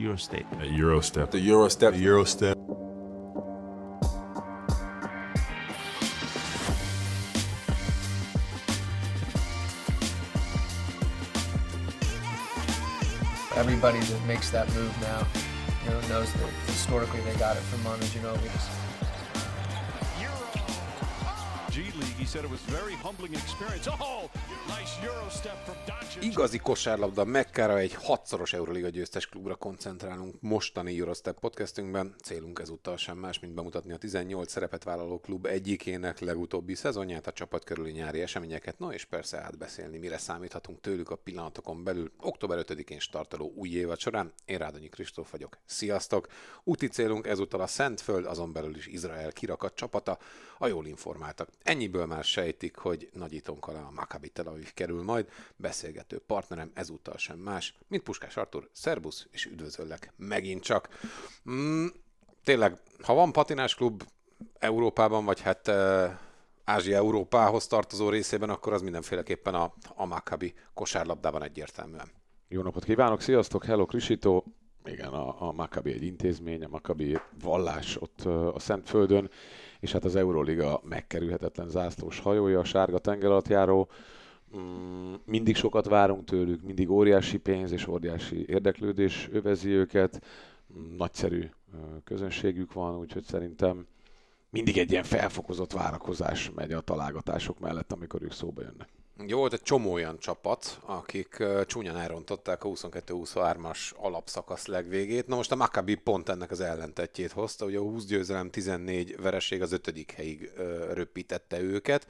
Eurostep. A Eurostep. The Eurostep. The Eurostep. Everybody that makes that move now, you know, knows that historically they got it from Manu Ginobili. G League. He said it was very humbling experience. Oh, nice Euro step from Doncic. Igazi kosárlabda mekkára egy hatszoros Euroliga győztes klubra koncentrálunk mostani Eurostep podcastünkben. Célunk ezúttal sem más, mint bemutatni a 18 szerepet vállaló klub egyikének legutóbbi szezonját, a csapat körüli nyári eseményeket, no és persze átbeszélni, mire számíthatunk tőlük a pillanatokon belül. Október 5-én startoló új évad során. Én Rádonyi Kristóf vagyok. Sziasztok! Úti célunk ezúttal a Szentföld, azon belül is Izrael kirakat csapata, a jól informáltak. Ennyiből már sejtik, hogy nagyítónk alá a Maccabi Tel Aviv kerül majd. Beszélgető partnerem ezúttal sem más, mint Puskás Artur. Szerbusz, és üdvözöllek megint csak. Mm, tényleg, ha van patinás klub Európában, vagy hát uh, Ázsia Európához tartozó részében, akkor az mindenféleképpen a, a Maccabi kosárlabdában egyértelműen. Jó napot kívánok, sziasztok, hello Krisito. Igen, a, a Maccabi egy intézmény, a Maccabi vallás ott a Szentföldön, és hát az Euroliga megkerülhetetlen zászlós hajója, a sárga tengeralattjáró. Mm, mindig sokat várunk tőlük, mindig óriási pénz és óriási érdeklődés övezi őket. Mm, Nagyszerű közönségük van, úgyhogy szerintem mindig egy ilyen felfokozott várakozás megy a találgatások mellett, amikor ők szóba jönnek. Jó, volt egy csomó olyan csapat, akik csúnyan elrontották a 22-23-as alapszakasz legvégét. Na most a Maccabi pont ennek az ellentetjét hozta, ugye a 20 győzelem 14 vereség az ötödik helyig röppítette őket.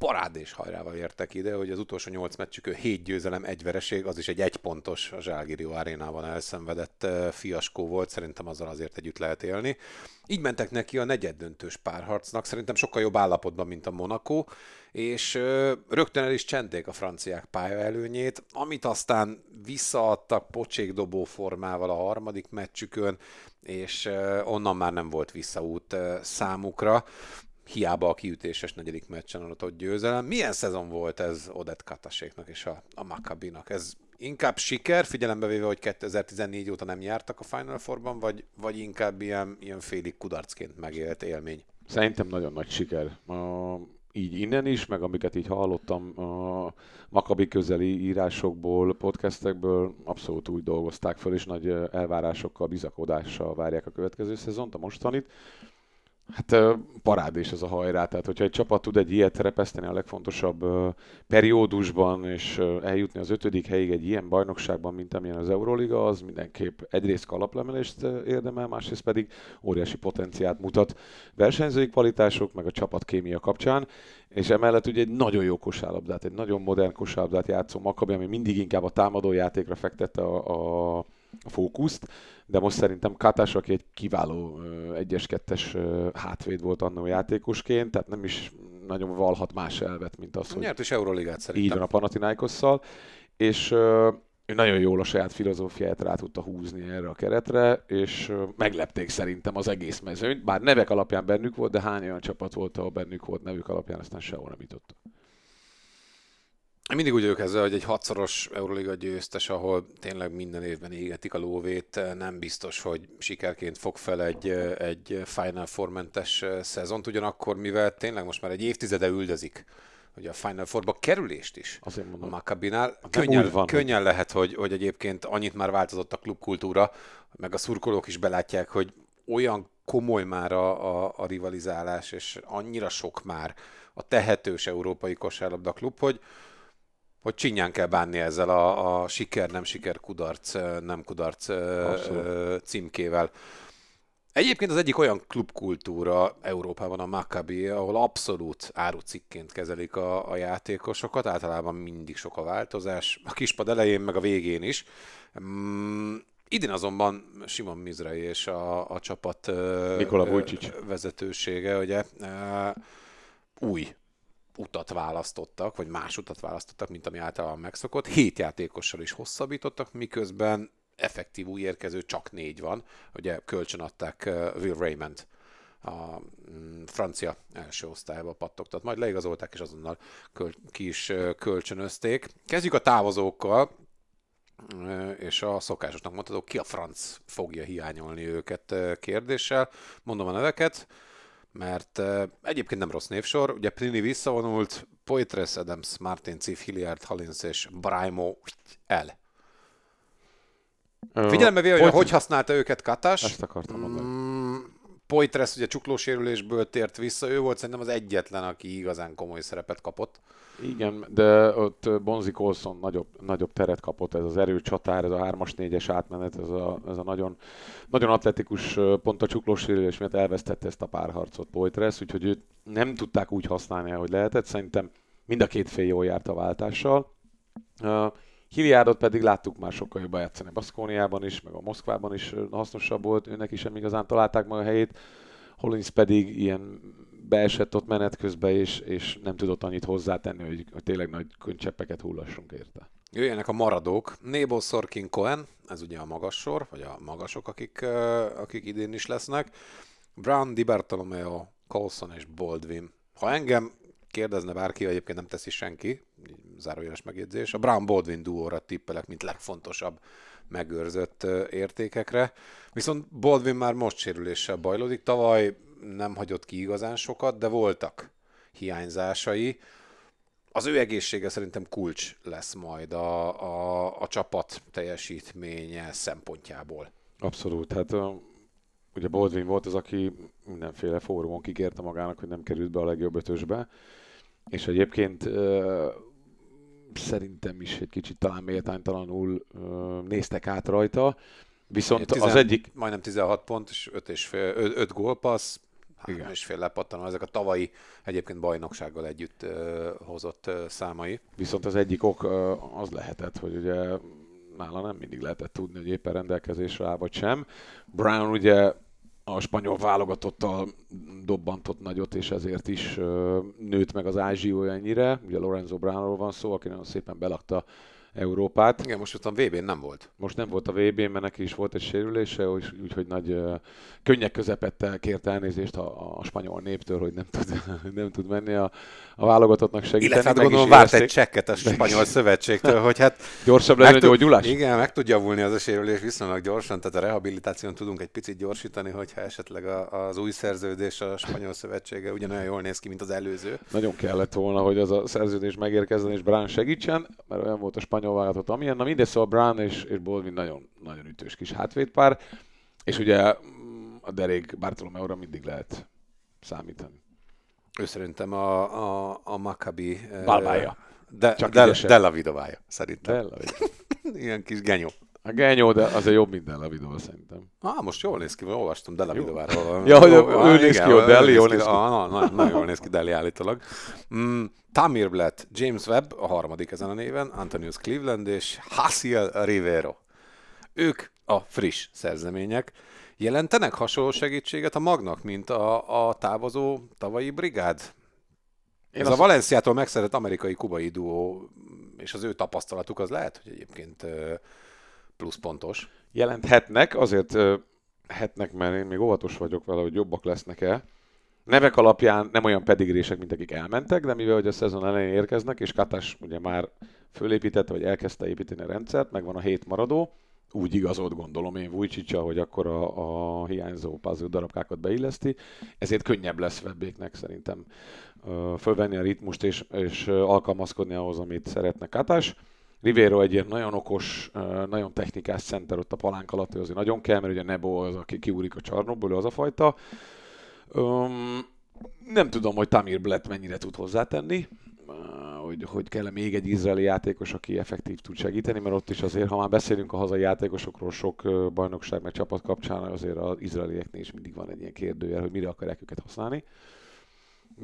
Parádés hajrával értek ide, hogy az utolsó 8 meccsükön 7 győzelem, egy vereség, az is egy egypontos a Zságirió arénában elszenvedett fiaskó volt, szerintem azzal azért együtt lehet élni. Így mentek neki a negyeddöntős párharcnak, szerintem sokkal jobb állapotban, mint a Monaco, és rögtön el is csendték a franciák pálya előnyét, amit aztán visszaadtak pocsékdobó formával a harmadik meccsükön, és onnan már nem volt visszaút számukra hiába a kiütéses negyedik meccsen adott győzelem. Milyen szezon volt ez Odette Kataséknak és a, a Maccabinak? Ez inkább siker, figyelembe véve, hogy 2014 óta nem jártak a Final Fourban, vagy, vagy inkább ilyen, ilyen félig kudarcként megélt élmény? Szerintem nagyon nagy siker. A, így innen is, meg amiket így hallottam a Makabi közeli írásokból, podcastekből, abszolút úgy dolgozták föl, és nagy elvárásokkal, bizakodással várják a következő szezont, a mostanit. Hát parádés ez a hajrá, tehát hogyha egy csapat tud egy ilyet repeszteni a legfontosabb periódusban, és eljutni az ötödik helyig egy ilyen bajnokságban, mint amilyen az Euroliga, az mindenképp egyrészt kalaplemelést érdemel, másrészt pedig óriási potenciát mutat versenyzői kvalitások, meg a csapat kémia kapcsán, és emellett ugye egy nagyon jó kosárlabdát, egy nagyon modern kosárlabdát játszó Makabi, ami mindig inkább a támadó játékra fektette a, a fókuszt, de most szerintem Katás, aki egy kiváló 1-2-es hátvéd volt annó játékosként, tehát nem is nagyon valhat más elvet, mint az, hogy... Nyert is Euroligát szerintem. Így van a Panathinaikosszal, és ő nagyon jól a saját filozófiáját rá tudta húzni erre a keretre, és meglepték szerintem az egész mezőnyt, bár nevek alapján bennük volt, de hány olyan csapat volt, ahol bennük volt nevük alapján, aztán sehol nem jutott. Mindig úgy vagyok ezzel, hogy egy hatszoros Euroliga győztes, ahol tényleg minden évben égetik a lóvét, nem biztos, hogy sikerként fog fel egy, egy Final Four-mentes szezont, ugyanakkor, mivel tényleg most már egy évtizede üldözik hogy a Final Four-ba kerülést is Azért mondom. a Maccabinál. Könnyen, van, könnyen lehet, hogy, hogy egyébként annyit már változott a klubkultúra, meg a szurkolók is belátják, hogy olyan komoly már a, a, a rivalizálás, és annyira sok már a tehetős európai kosárlabda klub, hogy, hogy csinyán kell bánni ezzel a, a siker, nem siker, kudarc, nem kudarc Abszolút. címkével. Egyébként az egyik olyan klubkultúra Európában a Maccabi, ahol abszolút árucikként kezelik a, a játékosokat, általában mindig sok a változás, a kispad elején, meg a végén is. Mm, idén azonban Simon Mizrai és a, a csapat Nikola vezetősége, ugye, új utat választottak, vagy más utat választottak, mint ami általában megszokott. Hét játékossal is hosszabbítottak, miközben effektív új érkező csak négy van. Ugye kölcsön adták uh, Will Raymond a mm, francia első osztályba pattogtat, majd leigazolták, és azonnal köl- ki is uh, kölcsönözték. Kezdjük a távozókkal. és a szokásosnak mondható, ki a franc fogja hiányolni őket kérdéssel. Mondom a neveket, mert egyébként nem rossz névsor, ugye Plini visszavonult, Poitres, Adams, Martin, Cif, Hilliard, Hallins és Braimo el. Figyelembe véve, hogy hogy használta őket Katás. Ezt akartam mondani. Poitres ugye csuklósérülésből tért vissza, ő volt szerintem az egyetlen, aki igazán komoly szerepet kapott. Igen, de ott Bonzi Colson nagyobb, nagyobb teret kapott, ez az erőcsatár, ez a 3-as, 4-es átmenet, ez a, ez a nagyon, nagyon atletikus pont a csuklósérülés miatt elvesztette ezt a párharcot Poitres, úgyhogy őt nem tudták úgy használni, ahogy lehetett. Szerintem mind a két fél jól járt a váltással. Hiliárdot pedig láttuk már sokkal jobban játszani Baszkóniában is, meg a Moszkvában is hasznosabb volt, őnek is sem igazán találták meg a helyét. Hollins pedig ilyen beesett ott menet közben, és, és nem tudott annyit hozzátenni, hogy, hogy tényleg nagy könycseppeket hullassunk érte. Jöjjenek a maradók. Nebo Sorkin Cohen, ez ugye a magas sor, vagy a magasok, akik, akik idén is lesznek. Brown, Di Bartolomeo, Colson és Baldwin. Ha engem kérdezne bárki, egyébként nem teszi senki, zárójeles megjegyzés, a Brown Baldwin duóra tippelek, mint legfontosabb megőrzött értékekre. Viszont Baldwin már most sérüléssel bajlódik. Tavaly nem hagyott ki igazán sokat, de voltak hiányzásai. Az ő egészsége szerintem kulcs lesz majd a, a, a csapat teljesítménye szempontjából. Abszolút. Hát ugye Baldwin volt az, aki mindenféle fórumon kikérte magának, hogy nem került be a legjobb ötösbe. És egyébként szerintem is egy kicsit talán méltánytalanul néztek át rajta. Viszont Tizen, az egyik... Majdnem 16 pont, és 5, és fél, 5, 5 gólpassz, igen. és fél lepattanó, ezek a tavalyi egyébként bajnoksággal együtt uh, hozott uh, számai. Viszont az egyik ok uh, az lehetett, hogy ugye nála nem mindig lehetett tudni, hogy éppen rendelkezésre áll vagy sem. Brown ugye a spanyol válogatottal dobbantott nagyot, és ezért is nőtt meg az ázsiója ennyire. Ugye Lorenzo Brownról van szó, aki nagyon szépen belakta Európát. Igen, most ott a VB-n nem volt. Most nem volt a VB-n, mert neki is volt egy sérülése, úgyhogy nagy könnyek közepette kért elnézést a, a spanyol néptől, hogy nem tud, nem tud menni a, a válogatottnak segíteni. Illetve hát gondolom várt egy csekket a spanyol szövetségtől, hogy hát... Gyorsabb legyen a gyógyulás? Igen, meg tud javulni az a sérülés viszonylag gyorsan, tehát a rehabilitáción tudunk egy picit gyorsítani, hogyha esetleg a, az új szerződés a spanyol szövetsége ugyanolyan jól néz ki, mint az előző. Nagyon kellett volna, hogy az a szerződés megérkezzen és Brán segítsen, mert olyan volt a spanyol spanyol válogatott, amilyen. Na mindegy, szóval Brown és, és Baldwin nagyon, nagyon ütős kis hátvédpár, és ugye mm, a derék Bartolomeóra mindig lehet számítani. Ő szerintem a, a, a Maccabi... Balbája. De, Csak de, Della Vidovája, szerintem. Della Ilyen kis genyó. A genyó, de azért jobb, mint Della Vidova szerintem. Ah, most jól néz ki, olvastam Della Vidováról. ja, hogy ő, ő néz ki, hogy Deli jól néz ki. Na, nagyon jól néz ki Deli állítólag. Mm, Tamir Blatt, James Webb, a harmadik ezen a néven, Antonius Cleveland és Hasiel Rivero. Ők a friss szerzemények. Jelentenek hasonló segítséget a magnak, mint a, a távozó tavalyi brigád? Én Ez azt... a Valenciától megszerett amerikai-kubai duó, és az ő tapasztalatuk az lehet, hogy egyébként pluszpontos. Jelenthetnek, azért hetnek, mert én még óvatos vagyok vele, hogy jobbak lesznek-e. Nevek alapján nem olyan pedigrések, mint akik elmentek, de mivel hogy a szezon elején érkeznek, és Katás ugye már fölépítette, vagy elkezdte építeni a rendszert, megvan a hét maradó, úgy igazolt gondolom én Vujcsicsa, hogy akkor a, a hiányzó puzzle darabkákat beilleszti, ezért könnyebb lesz Webbéknek szerintem fölvenni a ritmust és, és alkalmazkodni ahhoz, amit szeretne Katás. Rivero egy ilyen nagyon okos, nagyon technikás center ott a palánk alatt, hogy azért nagyon kell, mert ugye Nebo az, aki kiúrik a csarnokból, az a fajta. Um, nem tudom, hogy Tamir Blatt mennyire tud hozzátenni, hogy, hogy kell még egy izraeli játékos, aki effektív tud segíteni, mert ott is azért, ha már beszélünk a hazai játékosokról sok bajnokság meg csapat kapcsán, azért az izraelieknél is mindig van egy ilyen kérdőjel, hogy mire akarják őket használni.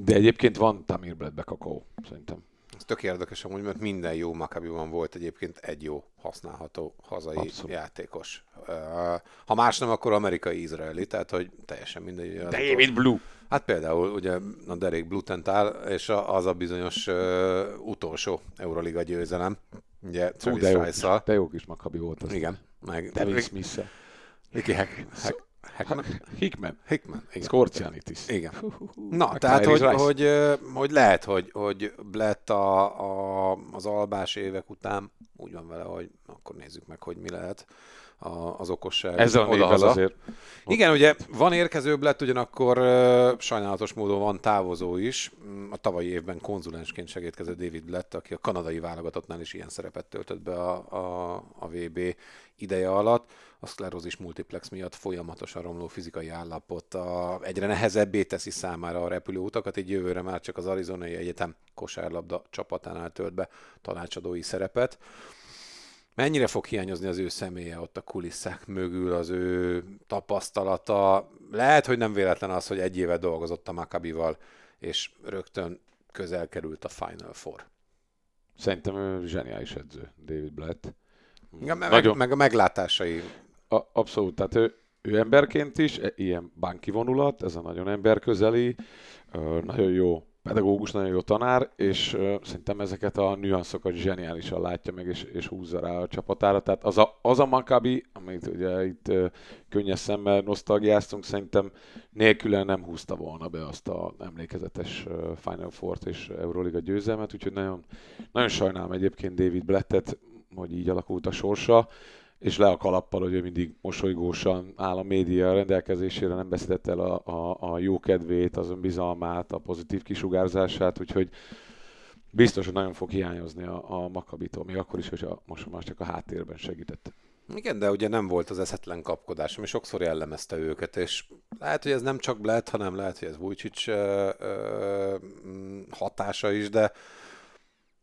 De egyébként van Tamir Blatt kakaó, szerintem. Ez tök érdekes amúgy, mert minden jó Maccabiban volt egyébként egy jó használható hazai Abszolút. játékos. Ha más nem, akkor amerikai-izraeli, tehát hogy teljesen mindegy. David Blue. Hát például ugye a Derek Blutentál, és az a bizonyos uh, utolsó Euroliga győzelem, ugye Travis de, jó kis, de jó kis Maccabi volt az. Igen. Meg, Devin smith Vicky Hack, Hack, Hackman? Hickman. Hickman, igen. Scorcianitis. Igen. Na, Meg tehát, hogy, hogy, hogy lehet, hogy, hogy lett a, a, az albás évek után, úgy van vele, hogy akkor nézzük meg, hogy mi lehet a, az okosság. Ezzel a névvel azért. Igen, ugye van érkezőbb lett, ugyanakkor sajnálatos módon van távozó is. Mm, A tavalyi évben konzulensként segítkező David lett, aki a kanadai válogatottnál is ilyen szerepet töltött be a, a, a VB ideje alatt. A szklerózis multiplex miatt folyamatosan romló fizikai állapot a, egyre nehezebbé teszi számára a repülőutakat, így jövőre már csak az Arizonai Egyetem kosárlabda csapatánál tölt be tanácsadói szerepet. Mennyire fog hiányozni az ő személye ott a kulisszák mögül, az ő tapasztalata? Lehet, hogy nem véletlen az, hogy egy éve dolgozott a Maccabival, és rögtön közel került a Final Four. Szerintem ő zseniális edző, David Blatt. Meg, meg, Nagyon- meg a meglátásai. A, abszolút, tehát ő, ő emberként is, e- ilyen banki vonulat, ez a nagyon emberközeli, nagyon jó pedagógus, nagyon jó tanár, és ö, szerintem ezeket a nüanszokat zseniálisan látja meg, és, és húzza rá a csapatára. Tehát az a, az a Maccabi, amit ugye itt ö, könnyes szemmel nosztalgiáztunk, szerintem nélküle nem húzta volna be azt a emlékezetes ö, Final Four-t és Euroliga győzelmet, úgyhogy nagyon, nagyon sajnálom egyébként David Blettet, hogy így alakult a sorsa és le a kalappal, hogy ő mindig mosolygósan áll a média rendelkezésére, nem veszítette el a, a, a jó kedvét, az önbizalmát, a pozitív kisugárzását, úgyhogy biztos, hogy nagyon fog hiányozni a, a Makabitól, még akkor is, hogy a, már csak a háttérben segített. Igen, de ugye nem volt az eszetlen kapkodás, ami sokszor jellemezte őket, és lehet, hogy ez nem csak Blatt, hanem lehet, hogy ez mm, hatása is, de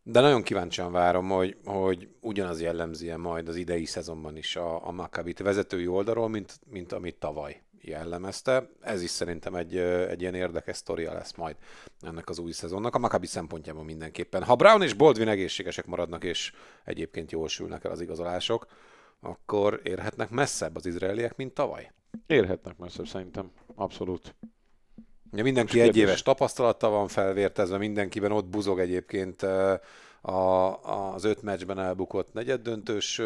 de nagyon kíváncsian várom, hogy, hogy ugyanaz jellemzi majd az idei szezonban is a, a Maccabit vezetői oldalról, mint, mint amit tavaly jellemezte. Ez is szerintem egy, egy ilyen érdekes sztoria lesz majd ennek az új szezonnak. A Maccabi szempontjából mindenképpen. Ha Brown és Baldwin egészségesek maradnak, és egyébként jól sülnek el az igazolások, akkor érhetnek messzebb az izraeliek, mint tavaly. Érhetnek messze szerintem, abszolött. Ugye mindenki egy éves tapasztalattal van felvértezve, mindenkiben ott buzog egyébként a, az öt meccsben elbukott negyeddöntős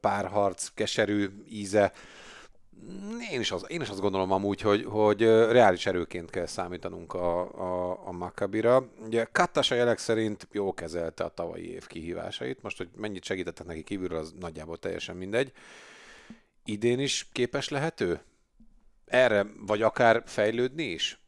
párharc, keserű íze. Én is, az, én is azt gondolom amúgy, hogy, hogy reális erőként kell számítanunk a, a, a Maccabira. Ugye Kattasa jelek szerint jól kezelte a tavalyi év kihívásait. Most, hogy mennyit segítettek neki kívülről, az nagyjából teljesen mindegy. Idén is képes lehető? Erre, vagy akár fejlődni is?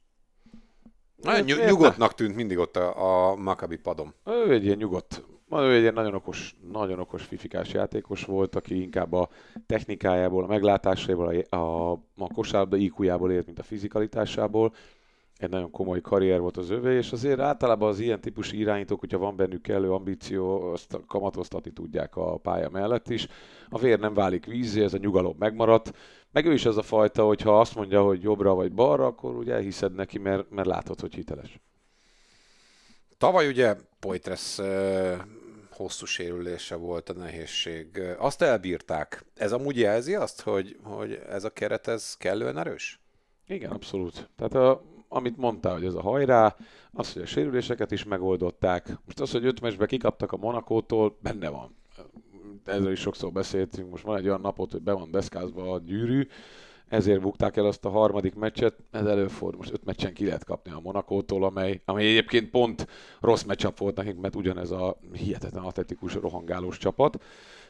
Nagyon nyug- nyugodtnak tűnt mindig ott a, a Maccabi padom. Ő egy ilyen nyugodt, ő egy ilyen nagyon okos, nagyon okos fifikás játékos volt, aki inkább a technikájából, a meglátásaiból, a, a, a kosárlabda IQ-jából élt, mint a fizikalitásából. Egy nagyon komoly karrier volt az övé, és azért általában az ilyen típusú irányítók, hogyha van bennük kellő ambíció, azt kamatoztatni tudják a pálya mellett is. A vér nem válik vízé, ez a nyugalom megmaradt. Meg ő is az a fajta, hogy ha azt mondja, hogy jobbra vagy balra, akkor ugye elhiszed neki, mert, mert látod, hogy hiteles. Tavaly ugye Poitres uh, hosszú sérülése volt a nehézség. Azt elbírták. Ez amúgy jelzi azt, hogy, hogy ez a keret ez kellően erős? Igen, abszolút. Tehát a, amit mondtál, hogy ez a hajrá, az, hogy a sérüléseket is megoldották. Most az, hogy öt meccsbe kikaptak a Monakótól, benne van. Ezzel is sokszor beszéltünk. Most van egy olyan napot, hogy be van deszkázva a gyűrű, ezért bukták el azt a harmadik meccset. Ez előfordul. Most öt meccsen ki lehet kapni a Monakótól, amely, amely egyébként pont rossz meccsap volt nekik, mert ugyanez a hihetetlen atletikus, rohangálós csapat,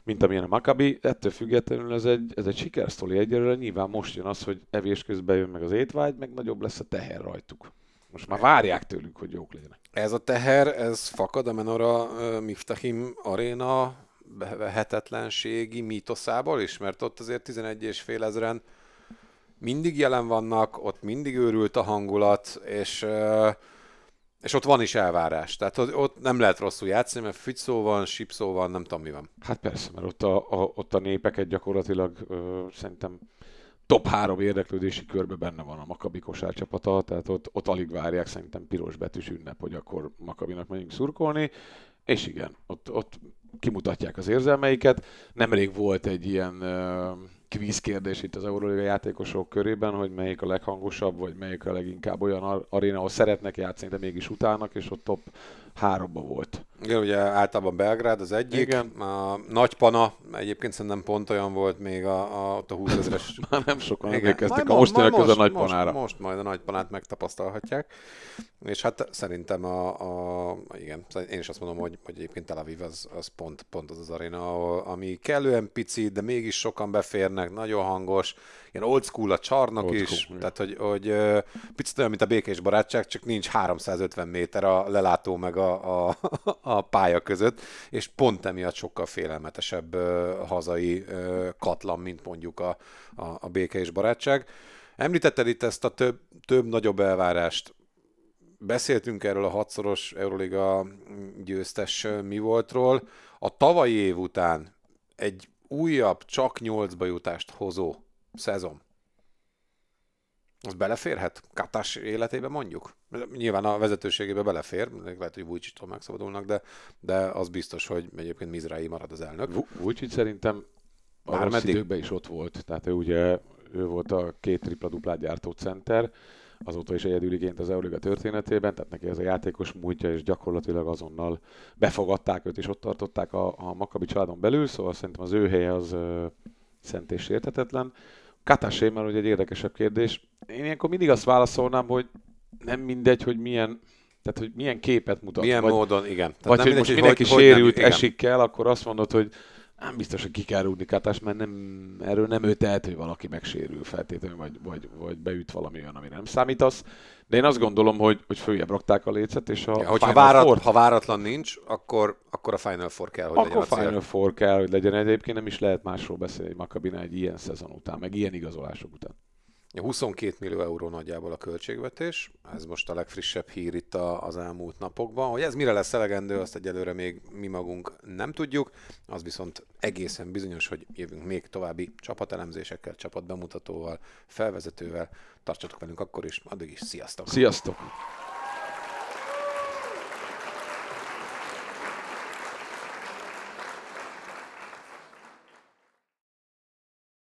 mint amilyen a Maccabi. Ettől függetlenül ez egy, ez egy sikersztori egyelőre. Nyilván most jön az, hogy evés közben jön meg az étvágy, meg nagyobb lesz a teher rajtuk. Most már várják tőlünk, hogy jók legyenek. Ez a teher, ez fakad a Menora uh, Miftahim aréna bevehetetlenségi mítoszából is, mert ott azért 11 és fél ezeren mindig jelen vannak, ott mindig őrült a hangulat, és, és ott van is elvárás. Tehát ott, nem lehet rosszul játszani, mert fügyszó van, sipszó van, nem tudom mi van. Hát persze, mert ott a, a, ott a népeket gyakorlatilag ö, szerintem top három érdeklődési körbe benne van a Makabi kosárcsapata, tehát ott, ott alig várják szerintem piros betűs ünnep, hogy akkor Makabinak megyünk szurkolni, és igen, ott, ott kimutatják az érzelmeiket. Nemrég volt egy ilyen kvíz kérdés itt az Euróliga játékosok körében, hogy melyik a leghangosabb, vagy melyik a leginkább olyan ar- aréna, ahol szeretnek játszani, de mégis utálnak, és ott top háromba volt. Igen, ugye általában Belgrád az egyik. Igen. A Nagy Pana egyébként szerintem pont olyan volt még a, a, ott a 20 ezeres. Már nem sokan Igen. emlékeztek Majd a majd közül a nagy most, panára. Most, most majd a nagy panát megtapasztalhatják. És hát szerintem a, a igen, én is azt mondom, hogy, hogy egyébként Tel Aviv az, az pont, pont az az aréna, ahol, ami kellően pici, de mégis sokan beférnek, nagyon hangos, ilyen old school a csarnok Old is, igen. tehát hogy, hogy picit olyan, mint a békés barátság, csak nincs 350 méter a lelátó meg a, a, a pálya között, és pont emiatt sokkal félelmetesebb hazai katlan, mint mondjuk a, a, a béke és barátság. Említetted itt ezt a több, több nagyobb elvárást. Beszéltünk erről a hatszoros Euroliga győztes mi voltról. A tavalyi év után egy újabb, csak nyolcba jutást hozó szezon. Az beleférhet? Katás életébe mondjuk? Nyilván a vezetőségébe belefér, lehet, hogy Vujcsitól megszabadulnak, de, de az biztos, hogy egyébként Mizrai marad az elnök. Vu- Vucic szerintem a rossz Bármeddig. időkben is ott volt. Tehát ő ugye ő volt a két tripla-duplát gyártó center, azóta is egyedüliként az Euroliga történetében, tehát neki ez a játékos múltja, és gyakorlatilag azonnal befogadták őt, és ott tartották a, a Makabi családon belül, szóval szerintem az ő helye az ö, szent és értetetlen. Katásé már ugye egy érdekesebb kérdés. Én ilyenkor mindig azt válaszolnám, hogy nem mindegy, hogy milyen, tehát hogy milyen képet mutat. Milyen vagy, módon, igen. Tehát vagy nem hogy mindegy, most mindenki hogy- hogy sérült, nem, igen. esik kell, akkor azt mondod, hogy nem biztos, hogy ki kell rúgni Katás, mert nem, erről nem ő tehet, hogy valaki megsérül feltétlenül, vagy, vagy, vagy beüt valami olyan, amire nem számítasz. De én azt gondolom, hogy, hogy följebb rakták a lécet, és a Ja, hogyha Final várat, Four- ha váratlan nincs, akkor, akkor a Final Four kell, hogy legyen akkor a cél. Final Four kell, hogy legyen. Egyébként nem is lehet másról beszélni egy Makabinál egy ilyen szezon után, meg ilyen igazolások után. 22 millió euró nagyjából a költségvetés, ez most a legfrissebb hír itt a, az elmúlt napokban. Hogy ez mire lesz elegendő, azt egyelőre még mi magunk nem tudjuk, az viszont egészen bizonyos, hogy jövünk még további csapatelemzésekkel, csapatbemutatóval, felvezetővel. Tartsatok velünk akkor is, addig is sziasztok! Sziasztok!